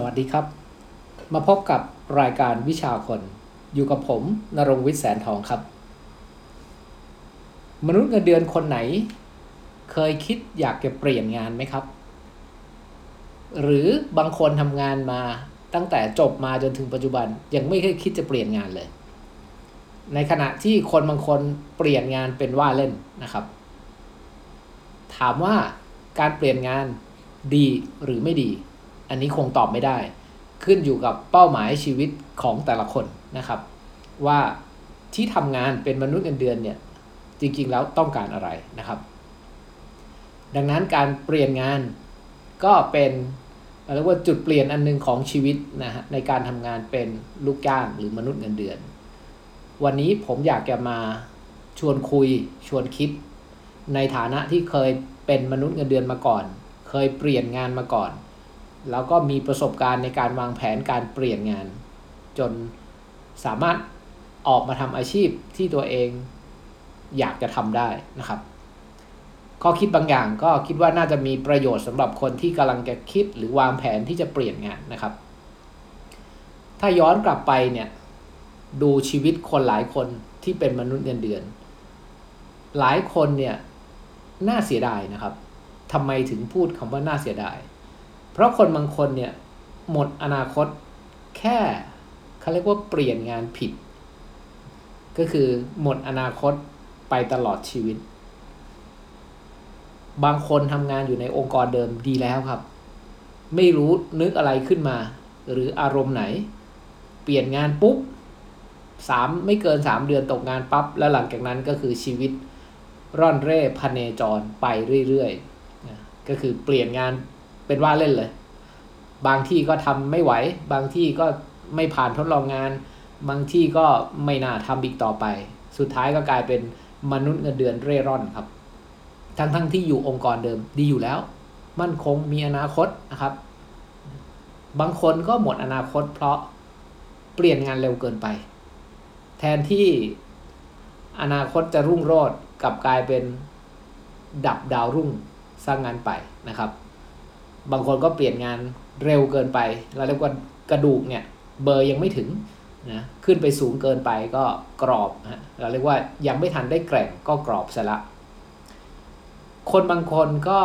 สวัสดีครับ มาพบกับรายการวิชาคน อยู่กับผมนรงวิทย์แสนทองครับ มนุษย์เงินเดือนคนไหน เคยคิดอยากจะเปลี่ยนงานไหมครับ หรือบางคนทำงานมาตั้งแต่จบมาจนถึงปัจจุบันยังไม่เคยคิดจะเปลี่ยนงานเลย ในขณะที่คนบางคนเปลี่ยนงานเป็นว่าเล่นนะครับ ถามว่าการเปลี่ยนงานดีหรือไม่ดี อันนี้คงตอบไม่ได้ ขึ้นอยู่กับเป้าหมายชีวิตของแต่ละคนนะครับ ว่าที่ทำงานเป็นมนุษย์เงินเดือนเนี่ยจริงๆแล้วต้องการอะไรนะครับ ดังนั้นการเปลี่ยนงานก็เป็นเรียกว่าจุดเปลี่ยนอันหนึงของชีวิตนะฮะในการทำงานเป็นลูกจ้างหรือมนุษย์เงินเดือน วันนี้ผมอยากจะมาชวนคุยชวนคิด ในฐานะที่เคยเป็นมนุษย์เงินเดือนมาก่อน เคยเปลี่ยนงานมาก่อน แล้วก็มีประสบการณ์ในการวางแผนการเปลี่ยนงาน จนสามารถออกมาทำอาชีพที่ตัวเองอยากจะทำได้นะครับข้อคิดบางอย่างก็คิดว่าน่าจะมีประโยชน์สำหรับคนที่กำลังจะคิดหรือวางแผนที่จะเปลี่ยนงานนะครับ ถ้าย้อนกลับไปเนี่ยดูชีวิตคนหลายคนที่เป็นมนุษย์เงินเดือน หลายคนเนี่ยน่าเสียดายนะครับทำไมถึงพูดคำว่าน่าเสียดาย เพราะคนบางคนเนี่ยหมดอนาคตแค่เขาเรียกว่าเปลี่ยนงานผิด ก็คือหมดอนาคตไปตลอดชีวิต บางคนทำงานอยู่ในองค์กรเดิมดีแล้วครับ ไม่รู้นึกอะไรขึ้นมา หรืออารมณ์ไหน เปลี่ยนงานปุ๊บสามไม่เกินสามเดือนตกงานปับ๊บแล้วหลังจากนั้นก็คือชีวิตร่อนเร่พเนจรไปเรื่อยๆ ก็คือเปลี่ยนงาน เป็นว่าเล่นเลย บางที่ก็ทำไม่ไหว บางที่ก็ไม่ผ่านทดลองงาน บางที่ก็ไม่น่าทำอีกต่อไป สุดท้ายก็กลายเป็นมนุษย์เงินเดือนเร่ร่อนครับ ทั้งทั้งที่อยู่องค์กรเดิมดีอยู่แล้ว มั่นคงมีอนาคตนะครับ บางคนก็หมดอนาคต เพราะเปลี่ยนงานเร็วเกินไป แทนที่อนาคตจะรุ่งโรจน์กลับกลายเป็นดับดาวรุ่งสร้างงานไปนะครับ บางคนก็เปลี่ยนงานเร็วเกินไปเราเรียกว่ากระดูกเนี่ยเบอร์ยังไม่ถึงนะขึ้นไปสูงเกินไปก็กรอบนะเราเรียกว่ายังไม่ทันได้แกร่งก็กรอบซะละคนบางคนก็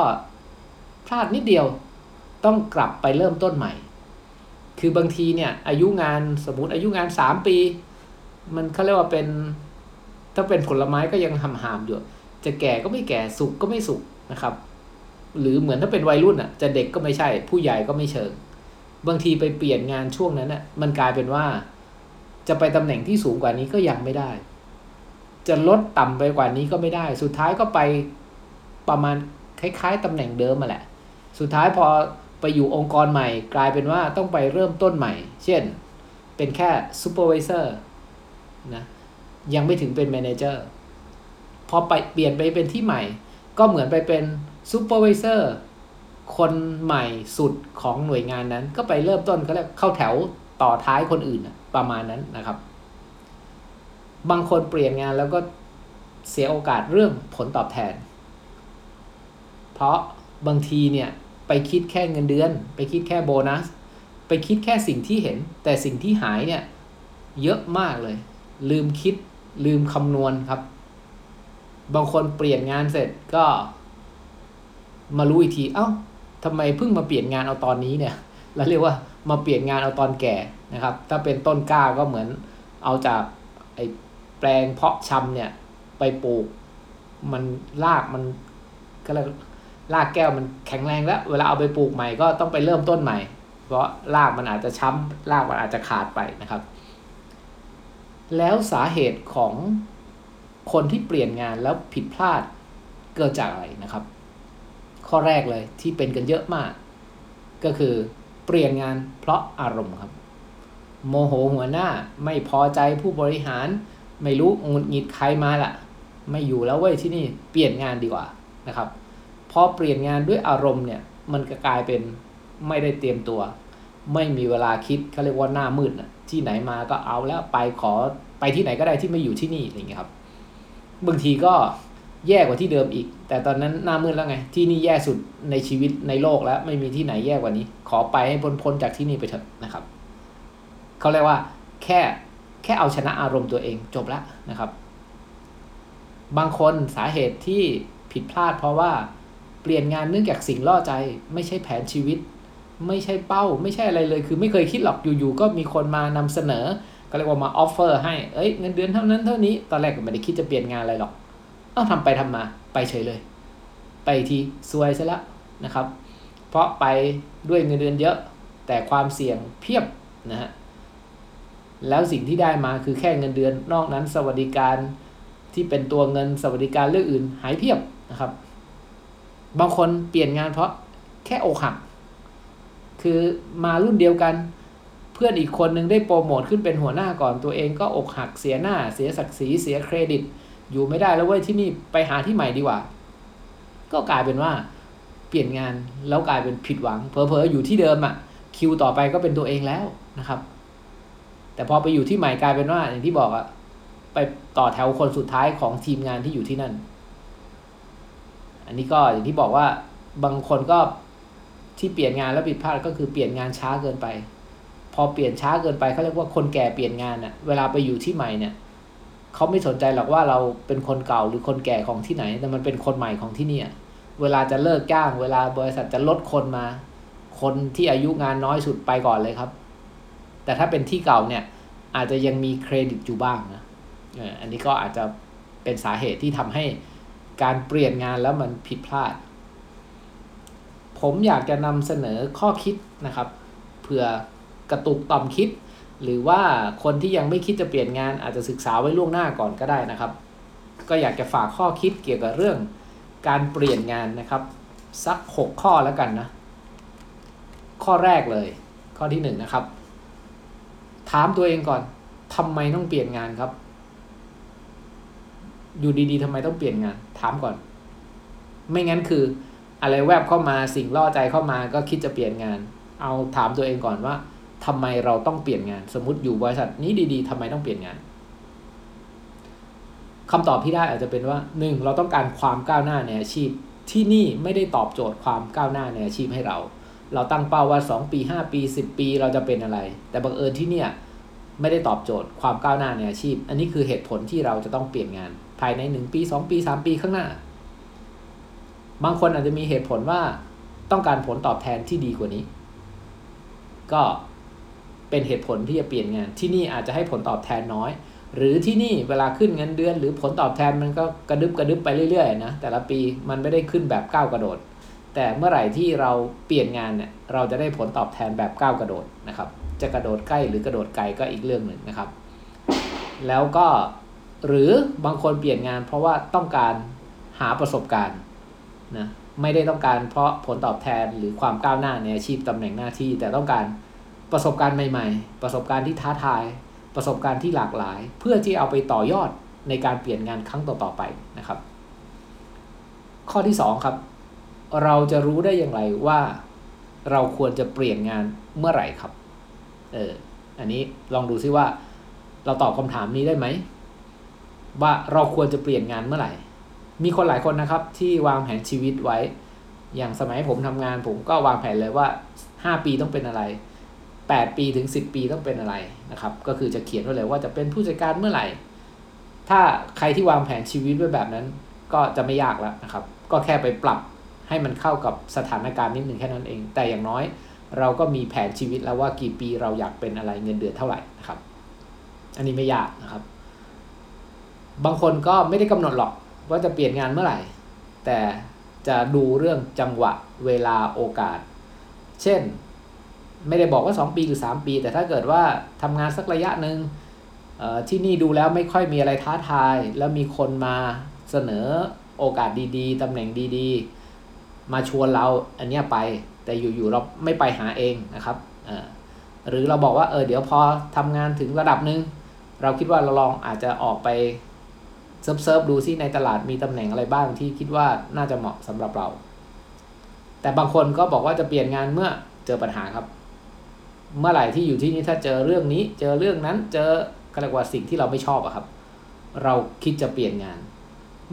พลาดนิดเดียวต้องกลับไปเริ่มต้นใหม่ คือบางทีเนี่ยอายุงานสมมติอายุงานสามปี มันเขาเรียกว่าเป็นถ้าเป็นผลไม้ก็ยังหำหามอยู่ จะแก่ก็ไม่แก่สุกก็ไม่สุกนะครับ หรือเหมือนถ้าเป็นวัยรุ่นอะ จะเด็กก็ไม่ใช่ ผู้ใหญ่ก็ไม่เชิง บางทีไปเปลี่ยนงานช่วงนั้นอะ มันกลายเป็นว่า จะไปตำแหน่งที่สูงกว่านี้ก็ยังไม่ได้ จะลดต่ำไปกว่านี้ก็ไม่ได้ สุดท้ายก็ไปประมาณคล้ายๆตำแหน่งเดิมมาแหละ สุดท้ายพอไปอยู่องค์กรใหม่ กลายเป็นว่าต้องไปเริ่มต้นใหม่ เช่น เป็นแค่ supervisor นะยังไม่ถึงเป็น manager พอไปเปลี่ยนไปเป็นที่ใหม่ ก็เหมือนไปเป็น supervisor คนใหม่สุดของหน่วยงานนั้น ก็ไปเริ่มต้นเขาเรียกเข้าแถวต่อท้ายคนอื่นประมาณนั้นนะครับ บางคนเปลี่ยนงานแล้วก็เสียโอกาสเรื่องผลตอบแทน เพราะบางทีเนี่ยไปคิดแค่เงินเดือน ไปคิดแค่โบนัส ไปคิดแค่สิ่งที่เห็น แต่สิ่งที่หายเนี่ยเยอะมากเลย ลืมคิดลืมคำนวณครับ บางคนเปลี่ยนงานเสร็จก็ มารู้อีกที เอา้าทำไมเพิ่งมาเปลี่ยนงานเอาตอนนี้เนี่ย เราเรียกว่ามาเปลี่ยนงานเอาตอนแก่นะครับ ถ้าเป็นต้นกล้าก็เหมือนเอาจากไอ้แปลงเพาะชำเนี่ยไปปลูก มันรากมันก็เลยรากแก้วมันแข็งแรงแล้ว เวลาเอาไปปลูกใหม่ก็ต้องไปเริ่มต้นใหม่ เพราะรากมันอาจจะช้ำรากมันอาจจะขาดไปนะครับ แล้วสาเหตุของคนที่เปลี่ยนงานแล้วผิดพลาดเกิดจากอะไรนะครับ ข้อแรกเลยที่เป็นกันเยอะมาก ก็คือเปลี่ยนงานเพราะอารมณ์ครับ โมโหหัวหน้าไม่พอใจผู้บริหาร ไม่รู้งุดหงิดใครมาละไม่อยู่แล้วเว้ยที่นี่เปลี่ยนงานดีกว่านะครับพอเปลี่ยนงานด้วยอารมณ์เนี่ยมันก็กลายเป็นไม่ได้เตรียมตัว ไม่มีเวลาคิดเขาเรียกว่าหน้ามืดนะที่ไหนมาก็เอาแล้วไปขอไปที่ไหนก็ได้ที่ไม่อยู่ที่นี่อะไรเงี้ยครับบางทีก็ แย่กว่าที่เดิมอีก แต่ตอนนั้นหน้ามืดแล้วไง ที่นี่แย่สุดในชีวิตในโลกแล้ว ไม่มีที่ไหนแย่กว่านี้ ขอไปให้พ้นพ้นจากที่นี่ไปเถอะนะครับเขาเรียกว่า แค่แค่เอาชนะอารมณ์ตัวเองจบแล้วนะครับ บางคนสาเหตุที่ผิดพลาด เพราะว่าเปลี่ยนงานเนื่องจากสิ่งล่อใจ ไม่ใช่แผนชีวิต ไม่ใช่เป้า ไม่ใช่อะไรเลย คือไม่เคยคิดหรอกอยู่ๆก็มีคนมานำเสนอ ก็เรียกว่ามาออฟเฟอร์ให้เอ้ยเงินเดือนเท่านั้นเท่านี้ตอนแรกก็ไม่ได้คิดจะเปลี่ยนงานอะไรหรอก เอ้าทำไปทำมาไปเฉยเลย ไปทีซวยซะแล้วนะครับ เพราะไปด้วยเงินเดือนเยอะแต่ความเสี่ยงเพียบนะฮะแล้วสิ่งที่ได้มาคือแค่เงินเดือนนอกนั้นสวัสดิการที่เป็นตัวเงินสวัสดิการเรื่องอื่นหายเพียบนะครับ บางคนเปลี่ยนงานเพราะแค่อกหัก คือมารุ่นเดียวกัน เพื่อนอีกคนนึงได้โปรโมทขึ้นเป็นหัวหน้าก่อนตัวเองก็อกหักเสียหน้า เสียศักดิ์ศรีเสียเครดิต อยู่ไม่ได้แล้วเว้ยที่นี่ไปหาที่ใหม่ดีกว่า ก็กลายเป็นว่าเปลี่ยนงานแล้วกลายเป็นผิดหวังเพอเพออยู่ที่เดิมอะ่ะคิวต่อไปก็เป็นตัวเองแล้วนะครับ แต่พอไปอยู่ที่ใหม่กลายเป็นว่า อย่างที่บอกอะไปต่อแถวคนสุดท้ายของทีมงานที่อยู่ที่นั่น อันนี้ก็อย่างที่บอกว่าบางคนก็ที่เปลี่ยนงานแล้วผิดพลาดก็คือเปลี่ยนงานช้าเกินไป พอเปลี่ยนช้าเกินไปเขาเรียกว่าคนแก่เปลี่ยนงานอะ เวลาไปอยู่ที่ใหม่เนี่ย เขาไม่สนใจหรอกว่าเราเป็นคนเก่าหรือคนแก่ของที่ไหน แต่มันเป็นคนใหม่ของที่นี่เวลาจะเลิกจ้าง เวลาบริษัทจะลดคนมา คนที่อายุงานน้อยสุดไปก่อนเลยครับ แต่ถ้าเป็นที่เก่าเนี่ย อาจจะยังมีเครดิตอยู่บ้างนะอันนี้ก็อาจจะเป็นสาเหตุที่ทำให้การเปลี่ยนงานแล้วมันผิดพลาด ผมอยากจะนำเสนอข้อคิดนะครับเผื่อกระตุกต่อมคิด หรือว่าคนที่ยังไม่คิดจะเปลี่ยนงานอาจจะศึกษาไว้ล่วงหน้าก่อนก็ได้นะครับ ก็อยากจะฝากข้อคิดเกี่ยวกับเรื่องการเปลี่ยนงานนะครับ สัก 6 ข้อแล้วกันนะ ข้อแรกเลย ข้อที่1นนะครับ ถามตัวเองก่อนทำไมต้องเปลี่ยนงานครับ อยู่ดีๆทำไมต้องเปลี่ยนงาน ถามก่อน ไม่งั้นคือ อะไรแวบเข้ามาสิ่งล่อใจเข้ามาก็คิดจะเปลี่ยนงาน เอาถามตัวเองก่อนว่า ทำไมเราต้องเปลี่ยนงาน สมมติอยู่บริษัทนี้ดีๆทำไมต้องเปลี่ยนงานคำตอบที่ได้อาจจะเป็นว่าหนึ่งเราต้องการความก้าวหน้าในอาชีพ ที่นี่ไม่ได้ตอบโจทย์ความก้าวหน้าในอาชีพให้เรา เราตั้งเป้าว่า 2 ปี 5 ปี 10 ปีเราจะเป็นอะไร แต่บังเอิญที่เนี่ยไม่ได้ตอบโจทย์ความก้าวหน้าในอาชีพ อันนี้คือเหตุผลที่เราจะต้องเปลี่ยนงาน ภายใน 1 ปี 2 ปี 3 ปีข้างหน้า บางคนอาจจะมีเหตุผลว่าต้องการผลตอบแทนที่ดีกว่านี้ ก็ เป็นเหตุผลที่จะเปลี่ยนงาน ที่นี่อาจจะให้ผลตอบแทนน้อย หรือที่นี่เวลาขึ้นเงินเดือน หรือผลตอบแทนมันก็กระดึบกระดึบไปเรื่อยๆนะแต่ละปีมันไม่ได้ขึ้นแบบก้าวกระโดด แต่เมื่อไหร่ที่เราเปลี่ยนงานเนี่ยเราจะได้ผลตอบแทนแบบก้าวกระโดดนะครับจะกระโดดใกล้หรือกระโดดไกลก็อีกเรื่องหนึ่งนะครับ แล้วก็หรือบางคนเปลี่ยนงานเพราะว่าต้องการหาประสบการณ์นะไม่ได้ต้องการเพราะผลตอบแทนหรือความก้าวหน้าในอาชีพตำแหน่งหน้าที่ แต่ต้องการ ประสบการณ์ใหม่ๆ ประสบการณ์ที่ท้าทาย ประสบการณ์ที่หลากหลาย เพื่อที่เอาไปต่อยอดในการเปลี่ยนงานครั้งต่อๆไปนะครับ ข้อที่2ครับ เราจะรู้ได้อย่างไรว่าเราควรจะเปลี่ยนงานเมื่อไหร่ครับ เออ อันนี้ลองดูซิว่า เราตอบคำถามนี้ได้ไหม ว่าเราควรจะเปลี่ยนงานเมื่อไหร่ มีคนหลายคนนะครับ ที่วางแผนชีวิตไว้ อย่างสมัยผมทำงานผมก็วางแผนเลยว่า 5 ปีต้องเป็นอะไร 8 ปีถึง 10 ปีต้องเป็นอะไรนะครับ ก็คือจะเขียนไว้เลยว่าจะเป็นผู้จัดการเมื่อไหร่ ถ้าใครที่วางแผนชีวิตไว้แบบนั้น ก็จะไม่ยากแล้วนะครับ ก็แค่ไปปรับให้มันเข้ากับสถานการณ์นิดหนึ่งแค่นั้นเอง แต่อย่างน้อยเราก็มีแผนชีวิตแล้วว่ากี่ปีเราอยากเป็นอะไรเงินเดือนเท่าไหร่นะครับ อันนี้ไม่ยากนะครับ บางคนก็ไม่ได้กำหนดหรอกว่าจะเปลี่ยนงานเมื่อไหร่ แต่จะดูเรื่องจังหวะเวลาโอกาส เช่น ไม่ได้บอกว่า 2 ปีหรือ 3 ปี แต่ถ้าเกิดว่าทำงานสักระยะหนึ่งที่นี่ดูแล้วไม่ค่อยมีอะไรท้าทาย แล้วมีคนมาเสนอโอกาสดีๆตำแหน่งดีๆ มาชวนเราอันนี้ไป แต่อยู่ๆเราไม่ไปหาเองนะครับหรือเราบอกว่าเออเดี๋ยวพอทำงานถึงระดับหนึ่งเราคิดว่าเราลองอาจจะออกไปเซิร์ฟดูซิในตลาดมีตำแหน่งอะไรบ้างที่คิดว่าน่าจะเหมาะสำหรับเรา แต่บางคนก็บอกว่าจะเปลี่ยนงานเมื่อเจอปัญหาครับ เมื่อไหร่ที่อยู่ที่นี่ถ้าเจอเรื่องนี้ เจอเรื่องนั้น เจอก็เรียกว่าสิ่งที่เราไม่ชอบอะครับ เราคิดจะเปลี่ยนงาน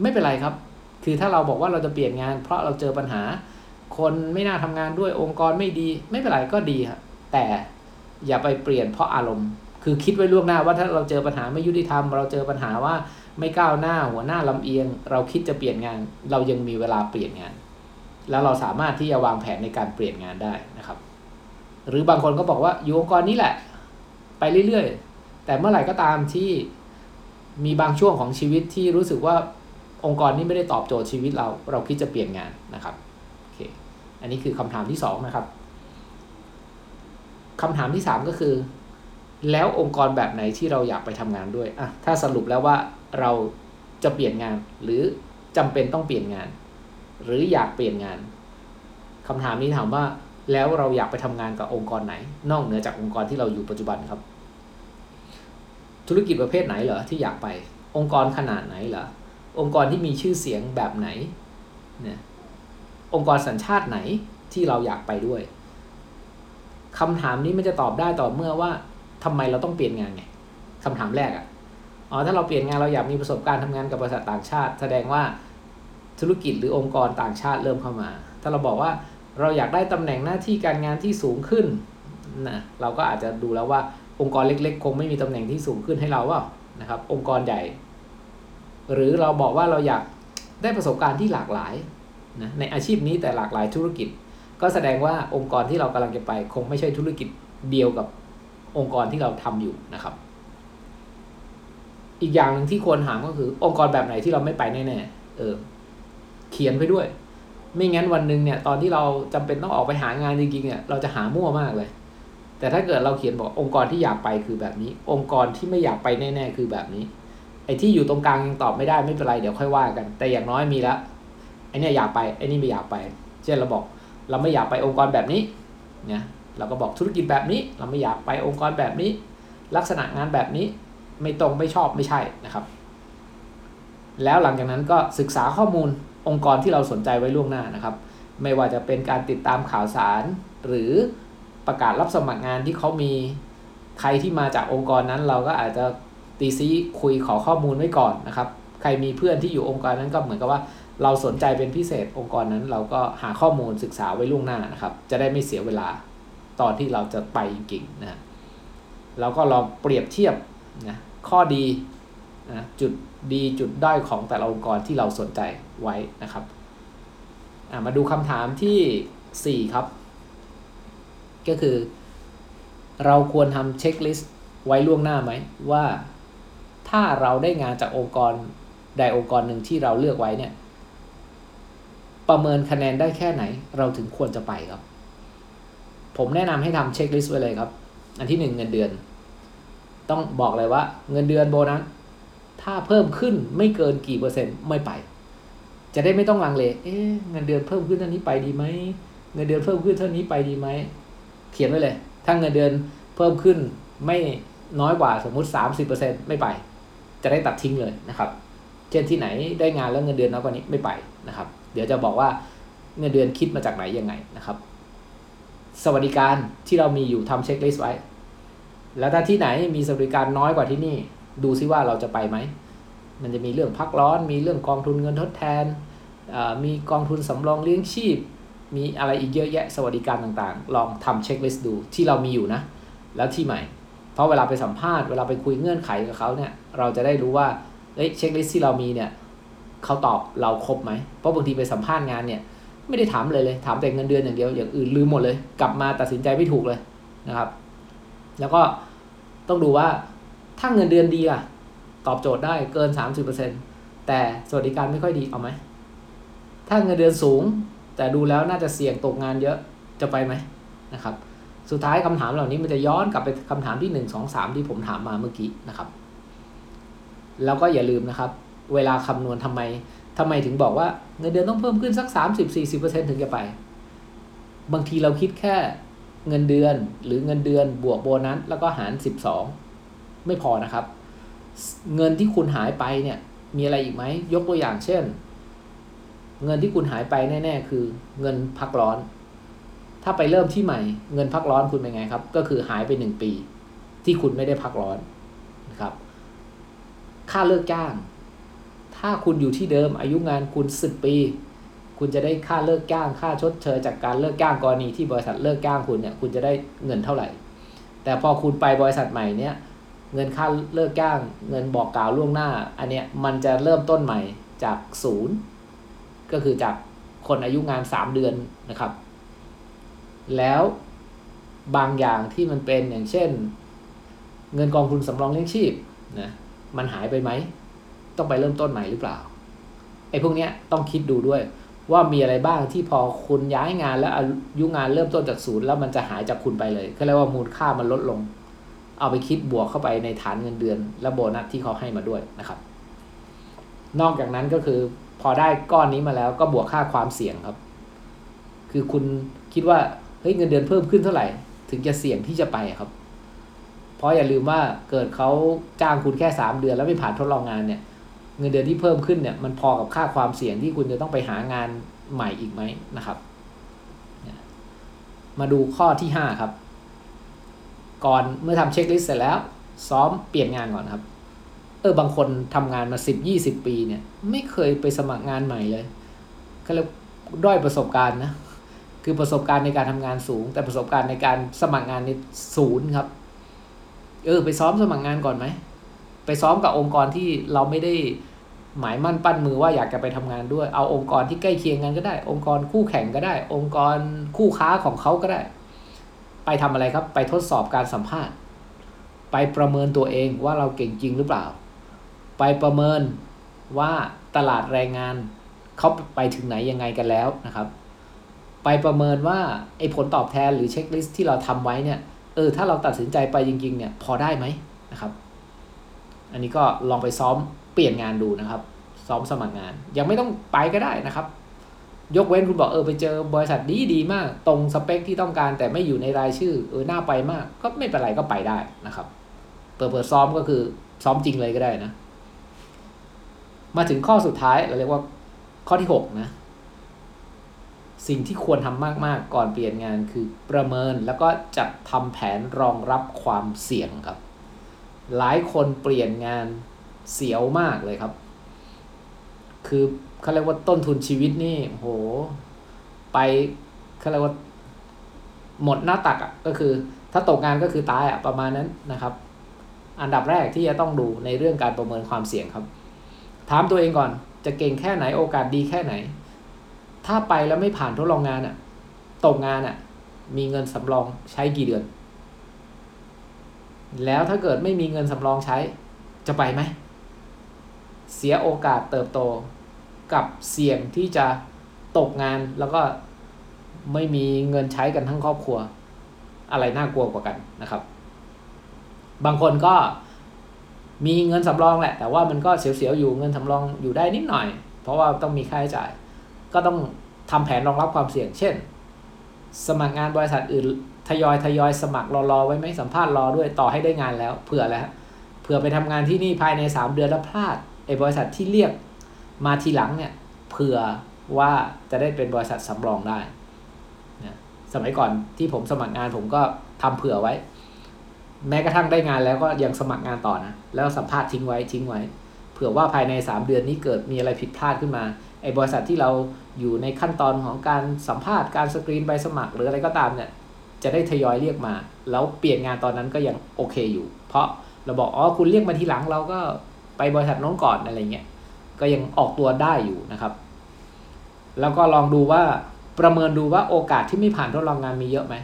ไม่เป็นไรครับ คือถ้าเราบอกว่าเราจะเปลี่ยนงาน เพราะเราเจอปัญหา คนไม่น่าทำงานด้วยองค์กรไม่ดี ไม่เป็นไรก็ดีครับแต่อย่าไปเปลี่ยนเพราะอารมณ์ คือคิดไว้ล่วงหน้าว่าถ้าเราเจอปัญหาไม่ยุติธรรม เราเจอปัญหาว่าไม่ก้าวหน้าหัวหน้าลำเอียง เราคิดจะเปลี่ยนงาน เรายังมีเวลาเปลี่ยนงาน แล้วเราสามารถที่จะวางแผนในการเปลี่ยนงานได้นะครับ หรือบางคนก็บอกว่าอยู่องค์กรนี้แหละ ไปเรื่อยๆ แต่เมื่อไหร่ก็ตามที่มีบางช่วงของชีวิตที่รู้สึกว่าองค์กรนี้ไม่ได้ตอบโจทย์ชีวิตเรา เราคิดจะเปลี่ยนงานนะครับโอเคอันนี้คือคำถามที่สองนะครับคำถามที่สามก็คือ แล้วองค์กรแบบไหนที่เราอยากไปทำงานด้วยอะถ้าสรุปแล้วว่าเราจะเปลี่ยนงาน หรือจำเป็นต้องเปลี่ยนงาน หรืออยากเปลี่ยนงานคำถามนี้ถามว่า แล้วเราอยากไปทำงานกับองค์กรไหน นอกเหนือจากองค์กรที่เราอยู่ปัจจุบันครับ ธุรกิจประเภทไหนเหรอที่อยากไป องค์กรขนาดไหนเหรอองค์กรที่มีชื่อเสียงแบบไหนเนี่ยองค์กรสัญชาติไหนที่เราอยากไปด้วยคำถามนี้มันจะตอบได้ต่อเมื่อว่าทำไมเราต้องเปลี่ยนงานไงคำถามแรกอะ่ะอ๋อถ้าเราเปลี่ยนงานเราอยากมีประสบการณ์ทำงานกับบริษัทต่างชาติ แสดงว่าธุรกิจหรือองค์กรต่างชาติเริ่มเข้ามา ถ้าเราบอกว่า เราอยากได้ตำแหน่งหน้าที่การงานที่สูงขึ้นนะเราก็อาจจะดูแล้วว่าองค์กรเล็ก ๆ คงไม่มีตำแหน่งที่สูงขึ้นให้เราว่านะครับ องค์กรใหญ่ หรือเราบอกว่าเราอยากได้ประสบการณ์ที่หลากหลายนะในอาชีพนี้แต่หลากหลายธุรกิจ ก็แสดงว่าองค์กรที่เรากำลังจะไป คงไม่ใช่ธุรกิจเดียวกับองค์กรที่เราทำอยู่นะครับ อีกอย่างหนึ่งที่ควรถามก็คือ องค์กรแบบไหนที่เราไม่ไปแน่ๆเออเขียนไปด้วย ไม่งั้นวันหนึ่งเนี่ยตอนที่เราจำเป็นต้องออกไปหางานจริงๆเนี่ยเราจะหามั่วมากเลย แต่ถ้าเกิดเราเขียนบอกองค์กรที่อยากไปคือแบบนี้ องค์กรที่ไม่อยากไปแน่ๆคือแบบนี้ ไอ้ที่อยู่ตรงกลางยังตอบไม่ได้ไม่เป็นไรเดี๋ยวค่อยว่ากัน แต่อย่างน้อยมีล้วไอ้นี่อยากไปไอ้นี่ไม่อยากไป เช่นเราบอก เราไม่อยากไปองค์กรแบบนี้เนี่ยเราก็บอกธุรกิจแบบนี้ เราไม่อยากไปองค์กรแบบนี้ ลักษณะงานแบบนี้ไม่ตรงไม่ชอบไม่ใช่นะครับ แล้วหลังจากนั้นก็ศึกษาข้อมูล องค์กรที่เราสนใจไว้ล่วงหน้านะครับ ไม่ว่าจะเป็นการติดตามข่าวสาร หรือประกาศรับสมัครงานที่เขามีใครที่มาจากองค์กรนั้นเราก็อาจจะตีซีคุยขอข้อมูลไว้ก่อนนะครับ ใครมีเพื่อนที่อยู่องค์กรนั้นก็เหมือนกับว่าเราสนใจเป็นพิเศษองค์กรนั้น เราก็หาข้อมูลศึกษาไว้ล่วงหน้านะครับ จะได้ไม่เสียเวลาตอนที่เราจะไปจริงๆนะเราก็ลองเปรียบเทียบนะข้อดี นะจุดดีจุดด้อยของแต่ละองค์กรที่เราสนใจไว้นะครับมาดูคำถามที่ 4 ครับ ก็คือ เราควรทำ checklist ไว้ล่วงหน้าไหม ว่าถ้าเราได้งานจากองค์กรใดองค์กรหนึ่งที่เราเลือกไว้เนี่ย ประเมินคะแนนได้แค่ไหน เราถึงควรจะไปครับ ผมแนะนำให้ทำ checklist ไว้เลยครับ อันที่หนึ่งเงินเดือน ต้องบอกเลยว่า เงินเดือนโบนัส ถ้าเพิ่มขึ้นไม่เกินกี่เปอร์เซ็นต์ไม่ไป จะได้ไม่ต้องลังเลเอ๊ะเงินเดือนเพิ่มขึ้นเท่านี้ไปดีไหมเงินเดือนเพิ่มขึ้นเท่านี้ไปดีไหมเขียนไว้เลย ถ้าเงินเดือนเพิ่มขึ้นไม่น้อยกว่าสมมุติสามสิบเปอร์เซ็นไม่ไป จะได้ตัดทิ้งเลยนะครับ เช่นที่ไหนได้งานแล้วเงินเดือนน้อยกว่านี้ไม่ไปนะครับ เดี๋ยวจะบอกว่าเงินเดือนคิดมาจากไหนยังไงนะครับ สวัสดิการที่เรามีอยู่ทำ checklist ไว้ แล้วถ้าที่ไหนมีสวัสดิการน้อยกว่าที่นี่ ดูซิว่าเราจะไปไหม มันจะมีเรื่องพักร้อน มีเรื่องกองทุนเงินทดแทน มีกองทุนสำรองเลี้ยงชีพ มีอะไรอีกเยอะแยะสวัสดิการต่างๆ ลองทำ checklist ดูที่เรามีอยู่นะ แล้วที่ใหม่ เพราะเวลาไปสัมภาษณ์เวลาไปคุยเงื่อนไขกับเขาเนี่ย เราจะได้รู้ว่าเอ้ย checklist ที่เรามีเนี่ยเขาตอบเราครบไหม เพราะบางทีไปสัมภาษณ์งานเนี่ยไม่ได้ถามเลยเลย ถามแต่เงินเดือนอย่างเดียว อย่างอื่นลืมหมดเลย กลับมาตัดสินใจไม่ถูกเลยนะครับ แล้วก็ต้องดูว่า ถ้าเงินเดือนดีล่ะ ตอบโจทย์ได้เกิน 30%แต่สวัสดิการไม่ค่อยดีเอาไหม ถ้าเงินเดือนสูง แต่ดูแล้วน่าจะเสี่ยงตกงานเยอะจะไปไหมนะครับ สุดท้ายคำถามเหล่านี้มันจะย้อนกลับไปคำถามที่หนึ่งสองสามที่ผมถามมาเมื่อกี้นะครับ แล้วก็อย่าลืมนะครับ เวลาคำนวณทำไมทำไมถึงบอกว่าเงินเดือนต้องเพิ่มขึ้นสักสามสิบสี่สิบเปอร์เซ็นถึงจะไป บางทีเราคิดแค่เงินเดือนหรือเงินเดือนบวกโบนัสแล้วก็หารสิบสอง ไม่พอนะครับ เงินที่คุณหายไปเนี่ย มีอะไรอีกไหม ยกตัวอย่างเช่น เงินที่คุณหายไปแน่ๆ คือ เงินพักร้อน ถ้าไปเริ่มที่ใหม่ เงินพักร้อนคุณเป็นไงครับ ก็คือหายไปหนึ่งปี ที่คุณไม่ได้พักร้อนนะครับ ค่าเลิกจ้าง ถ้าคุณอยู่ที่เดิมอายุงานคุณสิบปี คุณจะได้ค่าเลิกจ้าง ค่าชดเชยจากการเลิกจ้างกรณีที่บริษัทเลิกจ้างคุณเนี่ย คุณจะได้เงินเท่าไหร่ แต่พอคุณไปบริษัทใหม่เนี่ย เงินค่าเลิกจ้าง เงินบอกกล่าวล่วงหน้า อันเนี้ยมันจะเริ่มต้นใหม่จากศูนย์ก็คือจากคนอายุงานสามเดือนนะครับ แล้วบางอย่างที่มันเป็นอย่างเช่น เงินกองทุนสำรองเลี้ยงชีพนะมันหายไปไหม ต้องไปเริ่มต้นใหม่หรือเปล่าไอ้พวกเนี้ยต้องคิดดูด้วยว่ามีอะไรบ้างที่พอคุณย้ายงานแล้วอายุงานเริ่มต้นจากศูนย์แล้วมันจะหายจากคุณไปเลยก็เรียกว่ามูลค่ามันลดลง เอาไปคิดบวกเข้าไปในฐานเงินเดือน และโบนัสที่เขาให้มาด้วยนะครับ นอกจากนั้นก็คือพอได้ก้อนนี้มาแล้วก็บวกค่าความเสี่ยงครับ คือคุณคิดว่าเฮ้ยเงินเดือนเพิ่มขึ้นเท่าไหร่ ถึงจะเสี่ยงที่จะไปครับ เพราะอย่าลืมว่าเกิดเขาจ้างคุณแค่สามเดือนแล้วไม่ผ่านทดลองงานเนี่ย เงินเดือนที่เพิ่มขึ้นเนี่ยมันพอกับค่าความเสี่ยงที่คุณจะต้องไปหางานใหม่อีกไหมนะครับ มาดูข้อที่ห้าครับ ก่อนเมื่อทำเช็คลิสต์เสร็จแล้ว ซ้อมเปลี่ยนงานก่อนครับ เออบางคนทำงานมาสิบยี่สิบปีเนี่ย ไม่เคยไปสมัครงานใหม่เลยเขาเรียกด้อยประสบการณ์นะ คือประสบการณ์ในการทำงานสูง แต่ประสบการณ์ในการสมัครงานนี่ศูนย์ครับ เออ ไปซ้อมสมัครงานก่อนไหม ไปซ้อมกับองค์กรที่เราไม่ได้หมายมั่นปั้นมือว่าอยากจะไปทำงานด้วย เอาองค์กรที่ใกล้เคียงกันก็ได้ องค์กรคู่แข่งก็ได้ องค์กรคู่ค้าของเขาก็ได้ ไปทำอะไรครับ ไปทดสอบการสัมภาษณ์ ไปประเมินตัวเองว่าเราเก่งจริงหรือเปล่า ไปประเมินว่าตลาดแรงงานเขาไปถึงไหนยังไงกันแล้วนะครับ ไปประเมินว่าไอ้ผลตอบแทนหรือเช็คลิสต์ที่เราทำไว้เนี่ยเออถ้าเราตัดสินใจไปจริงๆเนี่ยพอได้ไหมนะครับ อันนี้ก็ลองไปซ้อมเปลี่ยนงานดูนะครับ ซ้อมสมัครงาน ยังไม่ต้องไปก็ได้นะครับ ยกเว้นคุณบอกเออไปเจอบริษัทดีดีมาก ตรงสเปคที่ต้องการแต่ไม่อยู่ในรายชื่อเออหน้าไปมาก ก็ไม่เป็นไรก็ไปได้นะครับ เปิดเปิดซ้อมก็คือซ้อมจริงเลยก็ได้นะ มาถึงข้อสุดท้ายเราเรียกว่าข้อที่หกนะ สิ่งที่ควรทำมาก ๆ ก่อนเปลี่ยนงานคือประเมินแล้วก็จัดทำแผนรองรับความเสี่ยงครับ หลายคนเปลี่ยนงานเสียวมากเลยครับ คือเขาเรียกว่าต้นทุนชีวิตนี่โห ไปเขาเรียกว่าหมดหน้าตักอะก็คือ ถ้าตกงานก็คือตายอะประมาณนั้นนะครับ อันดับแรกที่จะต้องดูในเรื่องการประเมินความเสี่ยงครับ ถามตัวเองก่อนจะเก่งแค่ไหนโอกาสดีแค่ไหน ถ้าไปแล้วไม่ผ่านทดลองงานอะ ตกงานอะ มีเงินสำรองใช้กี่เดือน แล้วถ้าเกิดไม่มีเงินสำรองใช้จะไปไหมเสียโอกาสเติบโต กับเสี่ยงที่จะตกงานแล้วก็ไม่มีเงินใช้กันทั้งครอบครัว อะไรน่ากลัวกว่ากันนะครับ บางคนก็มีเงินสำรองแหละ แต่ว่ามันก็เสียวๆอยู่เงินสำรองอยู่ได้นิดหน่อย เพราะว่าต้องมีค่าใช้จ่าย ก็ต้องทำแผนรองรับความเสี่ยง เช่น สมัครงานบริษัทอื่นทยอยทยอยสมัครรอๆไว้ไหมสัมภาษณ์รอด้วยต่อให้ได้งานแล้วเผื่อแล้วเผื่อไปทำงานที่นี่ภายในสามเดือนแล้วพลาดไอ้บริษัทที่เรียก มาทีหลังเนี่ยเผื่อว่าจะได้เป็นบริษัทสำรองได้นะสมัยก่อนที่ผมสมัครงานผมก็ทำเผื่อไว้ แม้กระทั่งได้งานแล้วก็ยังสมัครงานต่อนะแล้วสัมภาษณ์ทิ้งไว้ทิ้งไว้ เผื่อว่าภายใน 3 เดือนนี้เกิดมีอะไรผิดพลาดขึ้นมาไอ้บริษัทที่เราอยู่ในขั้นตอนของการสัมภาษณ์การสกรีนใบสมัคร หรืออะไรก็ตามเนี่ยจะได้ทยอยเรียกมา แล้วเปลี่ยนงานตอนนั้นก็ยังโอเคอยู่ เพราะเราบอกอ๋อคุณเรียกมาทีหลังเราก็ไปบริษัทนั้นก่อนอะไรเงี้ย ก็ยังออกตัวได้อยู่นะครับ แล้วก็ลองดูว่าประเมินดูว่าโอกาสที่ไม่ผ่านทดลองงานมีเยอะไหม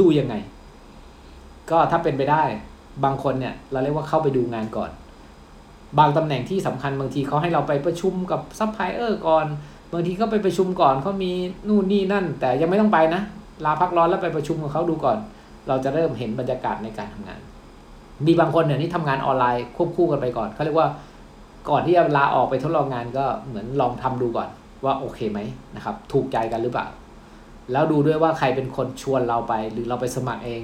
ดูยังไง ก็ถ้าเป็นไปได้บางคนเนี่ยเราเรียกว่าเข้าไปดูงานก่อน บางตำแหน่งที่สำคัญบางทีเขาให้เราไปประชุมกับซัพพลายเออร์ก่อน บางทีก็ไปประชุมก่อนเขามีนู่นนี่นั่น แต่ยังไม่ต้องไปนะ ลาพักร้อนแล้วไปประชุมกับเขาดูก่อน เราจะเริ่มเห็นบรรยากาศในการทำงาน มีบางคนเนี่ยที่ทำงานออนไลน์ควบคู่กันไปก่อนเขาเรียกว่า ก่อนที่จะลาออกไปทดลองงานก็เหมือนลองทำดูก่อนว่าโอเคไหมนะครับ ถูกใจกันหรือเปล่า แล้วดูด้วยว่าใครเป็นคนชวนเราไป หรือเราไปสมัครเอง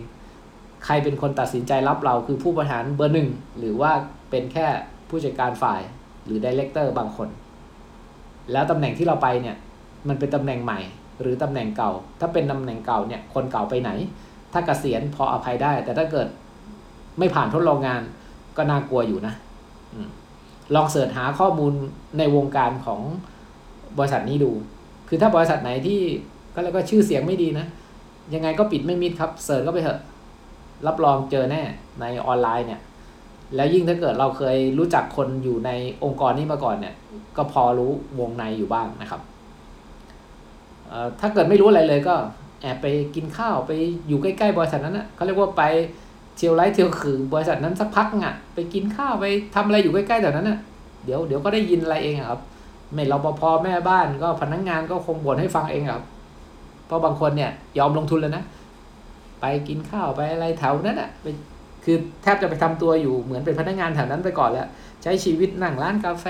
ใครเป็นคนตัดสินใจรับเราคือผู้บริหารเบอร์หนึ่งหรือว่าเป็นแค่ผู้จัดการฝ่ายหรือ director บางคน แล้วตำแหน่งที่เราไปเนี่ย มันเป็นตำแหน่งใหม่ หรือตำแหน่งเก่า ถ้าเป็นตำแหน่งเก่าเนี่ยคนเก่าไปไหน ถ้าเกษียณพออภัยได้ แต่ถ้าเกิดไม่ผ่านทดลองงานก็น่ากลัวอยู่นะ อืม ลอง search หาข้อมูลในวงการของบริษัทนี้ดู คือถ้าบริษัทไหนที่ก็แล้วก็ชื่อเสียงไม่ดีนะ ยังไงก็ปิดไม่มิดครับ search ก็ไปเถอะ รับรองเจอแน่ในออนไลน์เนี่ย แล้วยิ่งถ้าเกิดเราเคยรู้จักคนอยู่ในองค์กรนี้มาก่อนเนี่ย ก็พอรู้วงในอยู่บ้างนะครับถ้าเกิดไม่รู้อะไรเลยก็แอบไปกินข้าวไปอยู่ใกล้ๆบริษัทนั้นนะเขาเรียกว่าไป เที่ยวไลท์เที่ยวคือบริษัทนั้นสักพักอะไปกินข้าวไปทำอะไรอยู่ใกล้ๆแถวนั้นอะเดี๋ยวเดี๋ยวก็ได้ยินอะไรเองครับ ไม่รปภแม่บ้านก็พนักงงานก็คงบ่นให้ฟังเองครับ เพราะบางคนเนี่ยยอมลงทุนเลยนะ ไปกินข้าวไปอะไรแถวนั้นอะไปคือแทบจะไปทำตัวอยู่เหมือนเป็นพนักงานแถวนั้นไปก่อนแล้ว ใช้ชีวิตนั่งร้านกาแฟ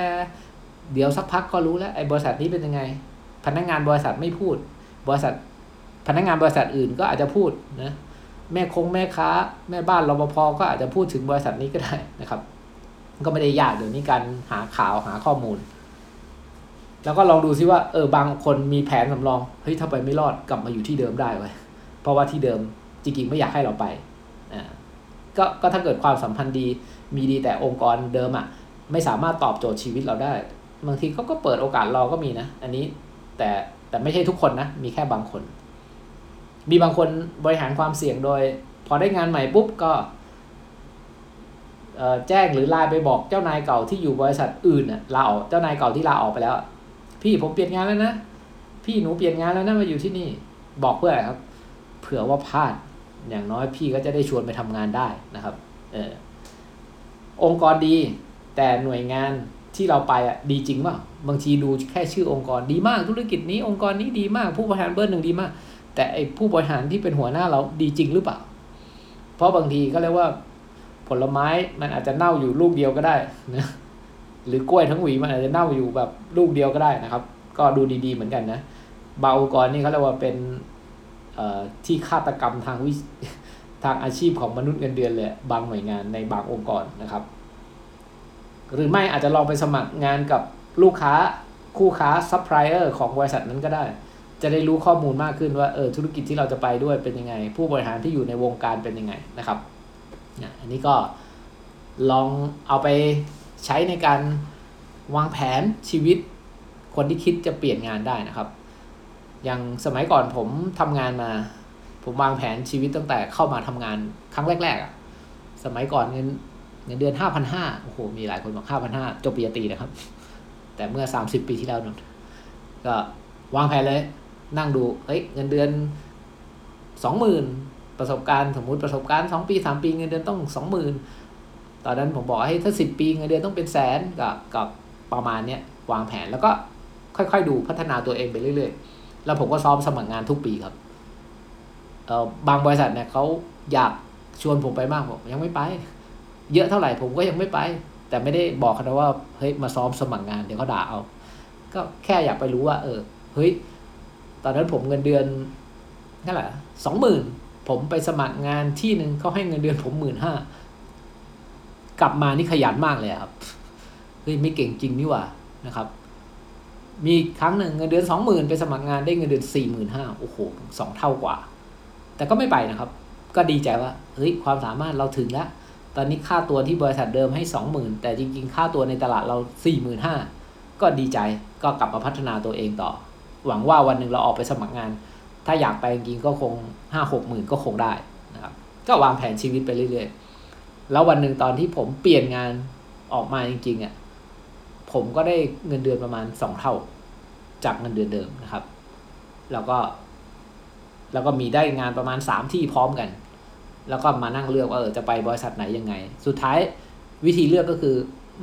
เดี๋ยวสักพักก็รู้แล้วไอ้บริษัทนี้เป็นยังไง พนักงานบริษัทไม่พูด บริษัทพนักงานบริษัทอื่นก็อาจจะพูดนะ แม่คงแม่ค้า แม่บ้านรปภก็อาจจะพูดถึงบริษัทนี้ก็ได้นะครับ ก็ไม่ได้ยากเดี๋ยวนี้การหาข่าวหาข้อมูล แล้วก็ลองดูซิว่าเออบางคนมีแผนสำรองเฮ้ยถ้าไปไม่รอดกลับมาอยู่ที่เดิมได้ไว้เพราะว่าที่เดิมจริงๆไม่อยากให้เราไปอ่าก็ก็ถ้าเกิดความสัมพันธ์ดีมีดีแต่องค์กรเดิมอะ่ะไม่สามารถตอบโจทย์ชีวิตเราได้ บางทีเขาก็เปิดโอกาสรอก็มีนะ อันนี้แต่แต่ไม่ใช่ทุกคนนะ มีแค่บางคน มีบางคนบริหารความเสี่ยงโดย พอได้งานใหม่ปุ๊บก็แจ้งหรือไลน์ไปบอกเจ้านายเก่าที่อยู่บริษัทอื่นน่ะลาออกเจ้านายเก่าที่ลาออกไปแล้ว พี่ผมเปลี่ยนงานแล้วนะพี่หนูเปลี่ยนงานแล้วนะมาอยู่ที่นี่บอกเพื่ออะไรครับ เผื่อว่าพลาดอย่างน้อยพี่ก็จะได้ชวนไปทำงานได้นะครับ เออองค์กรดี แต่หน่วยงานที่เราไปอะดีจริงป่ะบางทีดูแค่ชื่อองค์กรดีมากธุรกิจนี้องค์กรนี้ดีมากผู้บริหารเบอร์หนึ่งดีมาก แต่ไอผู้บริหารที่เป็นหัวหน้าเราดีจริงหรือเปล่า เพราะบางทีก็เรียกว่า ผลไม้มันอาจจะเน่าอยู่ลูกเดียวก็ได้นะหรือกล้วยทั้งหวีมันอาจจะเน่าอยู่แบบลูกเดียวก็ได้นะครับ ก็ดูดีๆเหมือนกันนะเบางองค์กรนี่เขาเรียกว่าเป็นที่ฆาตกรรมทางวิทางอาชีพของมนุษย์เงินเดือนเลยบางหน่วยงานในบางองค์กรนะครับ หรือไม่อาจจะลองไปสมัครงานกับลูกค้าคู่ค้าซัพพลายเออร์ของบริษัทนั้นก็ได้ จะได้รู้ข้อมูลมากขึ้นว่าเออธุรกิจที่เราจะไปด้วยเป็นยังไง ผู้บริหารที่อยู่ในวงการเป็นยังไงนะครับอันนี้ก็ลองเอาไปใช้ในการวางแผนชีวิตคนที่คิดจะเปลี่ยนงานได้นะครับ อย่างสมัยก่อนผมทำงานมา ผมวางแผนชีวิตตั้งแต่เข้ามาทำงานครั้งแรกๆอะสมัยก่อนเงินเงินเดือนห้าพันห้าโอ้โห มีหลายคนบอกห้าพันห้าจบปริญญาตรีนะครับ แต่เมื่อสามสิบปีที่แล้วนนก็วางแผนเลย นั่งดูเฮ้ยเงินเดือนสองหมื่นประสบการณ์สมมุติประสบการณ์สองปีสามปีเงินเดือนต้องสองหมื่นตอนนั้นผมบอกให้ถ้าสิบปีเงินเดือนต้องเป็นแสนกับกับประมาณเนี้ยวางแผนแล้วก็ค่อยๆดูพัฒนาตัวเองไปเรื่อยๆ แล้วผมก็ซ้อมสมัครงานทุกปีครับเออบางบริษัทเนี่ยเขาอยากชวนผมไปมากผมยังไม่ไป เยอะเท่าไหร่ผมก็ยังไม่ไป แต่ไม่ได้บอกเขาว่าเฮ้ยมาซ้อมสมัครงานเดี๋ยวเขาด่าเอา ก็แค่อยากไปรู้ว่า เออเฮ้ย ตอนนั้นผมเงินเดือนนั่นแหละสองหมื่นผมไปสมัครงานที่หนึ่งเขาให้เงินเดือนผมหมื่นห้ากลับมานี่ขยันมากเลยครับเฮ้ยไม่เก่งจริงนี่ว่านะครับ มีครั้งหนึ่งเงินเดือนสองหมื่นไปสมัครงานได้เงินเดือนสี่หมื่นห้าโอ้โหสองเท่ากว่า แต่ก็ไม่ไปนะครับ ก็ดีใจว่าเฮ้ยความสามารถเราถึงแล้วตอนนี้ค่าตัวที่บริษัทเดิมให้สองหมื่นแต่จริงๆ ค่าตัวในตลาดเราสี่หมื่นห้าก็ดีใจก็กลับมาพัฒนาตัวเองต่อ หวังว่าวันหนึ่งเราออกไปสมัครงาน ถ้าอยากไปจริงก็คงห้าหกหมื่นก็คงได้นะครับ ก็วางแผนชีวิตไปเรื่อยๆ แล้ววันหนึ่งตอนที่ผมเปลี่ยนงานออกมาจริงๆอะผมก็ได้เงินเดือนประมาณสองเท่า จากเงินเดือนเดิมนะครับ แล้วก็ แล้วก็มีได้งานประมาณสามที่พร้อมกัน แล้วก็มานั่งเลือกว่าเออจะไปบริษัทไหนยังไง สุดท้ายวิธีเลือกก็คือ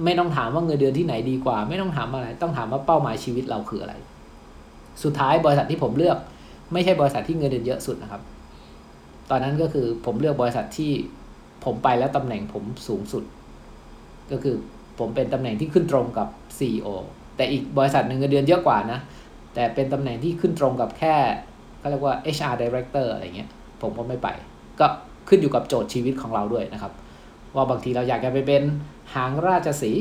ไม่ต้องถามว่าเงินเดือนที่ไหนดีกว่า ไม่ต้องถามอะไร ต้องถามว่าเป้าหมายชีวิตเราคืออะไร สุดท้ายบริษัทที่ผมเลือก ไม่ใช่บริษัทที่เงินเดือนเยอะสุดนะครับ ตอนนั้นก็คือผมเลือกบริษัทที่ผมไปแล้วตำแหน่งผมสูงสุด ก็คือผมเป็นตำแหน่งที่ขึ้นตรงกับ CEO แต่อีกบริษัทหนึ่งเงินเดือนเยอะกว่านะ แต่เป็นตำแหน่งที่ขึ้นตรงกับแค่ก็เรียกว่า HR director อะไรเงี้ย ผมก็ไม่ไป ก็ขึ้นอยู่กับโจทย์ชีวิตของเราด้วยนะครับ ว่าบางทีเราอยากจะไปเป็นหางราชสี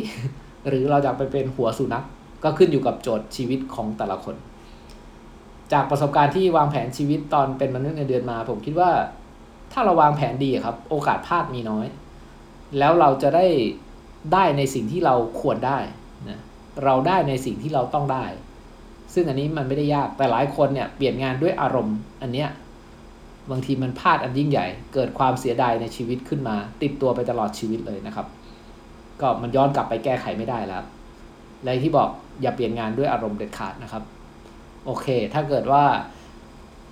หรือเราอยากไปเป็นหัวสุนัขก็ขึ้นอยู่กับโจทย์ชีวิตของแต่ละคน จากประสบการณ์ที่วางแผนชีวิตตอนเป็นมนุษย์เงินเดือนมา ผมคิดว่าถ้าเราวางแผนดีครับ โอกาสพลาดมีน้อย แล้วเราจะได้ได้ในสิ่งที่เราควรได้นะเราได้ในสิ่งที่เราต้องได้ ซึ่งอันนี้มันไม่ได้ยากแต่หลายคนเนี่ยเปลี่ยนงานด้วยอารมณ์ อันเนี้ยบางทีมันพลาดอันยิ่งใหญ่ เกิดความเสียดายในชีวิตขึ้นมา ติดตัวไปตลอดชีวิตเลยนะครับ ก็มันย้อนกลับไปแก้ไขไม่ได้แล้วและที่บอกอย่าเปลี่ยนงานด้วยอารมณ์เด็ดขาดนะครับ โอเค ถ้าเกิดว่า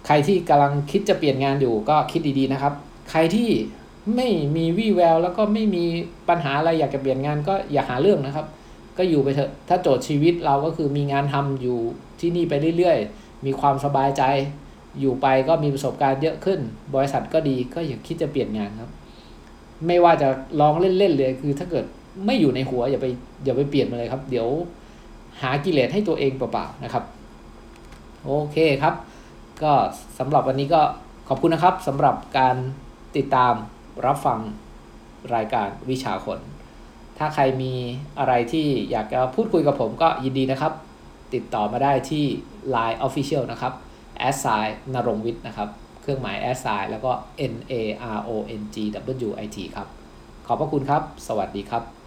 ใครที่กำลังคิดจะเปลี่ยนงานอยู่ก็คิดดีๆนะครับ ใครที่ไม่มีวี่แวว แล้วก็ไม่มีปัญหาอะไรอยากจะเปลี่ยนงานก็อย่าหาเรื่องนะครับ ก็อยู่ไปเถอะ ถ้าโจทย์ชีวิตเราก็คือมีงานทำอยู่ที่นี่ไปเรื่อยๆ มีความสบายใจ อยู่ไปก็มีประสบการณ์เยอะขึ้น บริษัทก็ดีก็อย่าคิดจะเปลี่ยนงานครับ ไม่ว่าจะลองเล่นๆเลยคือ ถ้าเกิดไม่อยู่ในหัวอย่าไปอย่าไปเปลี่ยนมาเลยครับ เดี๋ยวหากิเลสให้ตัวเองเปล่าๆนะครับ โอเคครับ ก็สำหรับวันนี้ก็ขอบคุณนะครับสำหรับการติดตามรับฟังรายการวิชาคน ถ้าใครมีอะไรที่อยากจะพูดคุยกับผมก็ยินดีนะครับ ติดต่อมาได้ที่ Line Official นะครับ s i นรงวิทย์นะครับ เครื่องหมาย s i แล้วก็ n a r o n g w i t ครับ ขอบพระคุณครับ สวัสดีครับ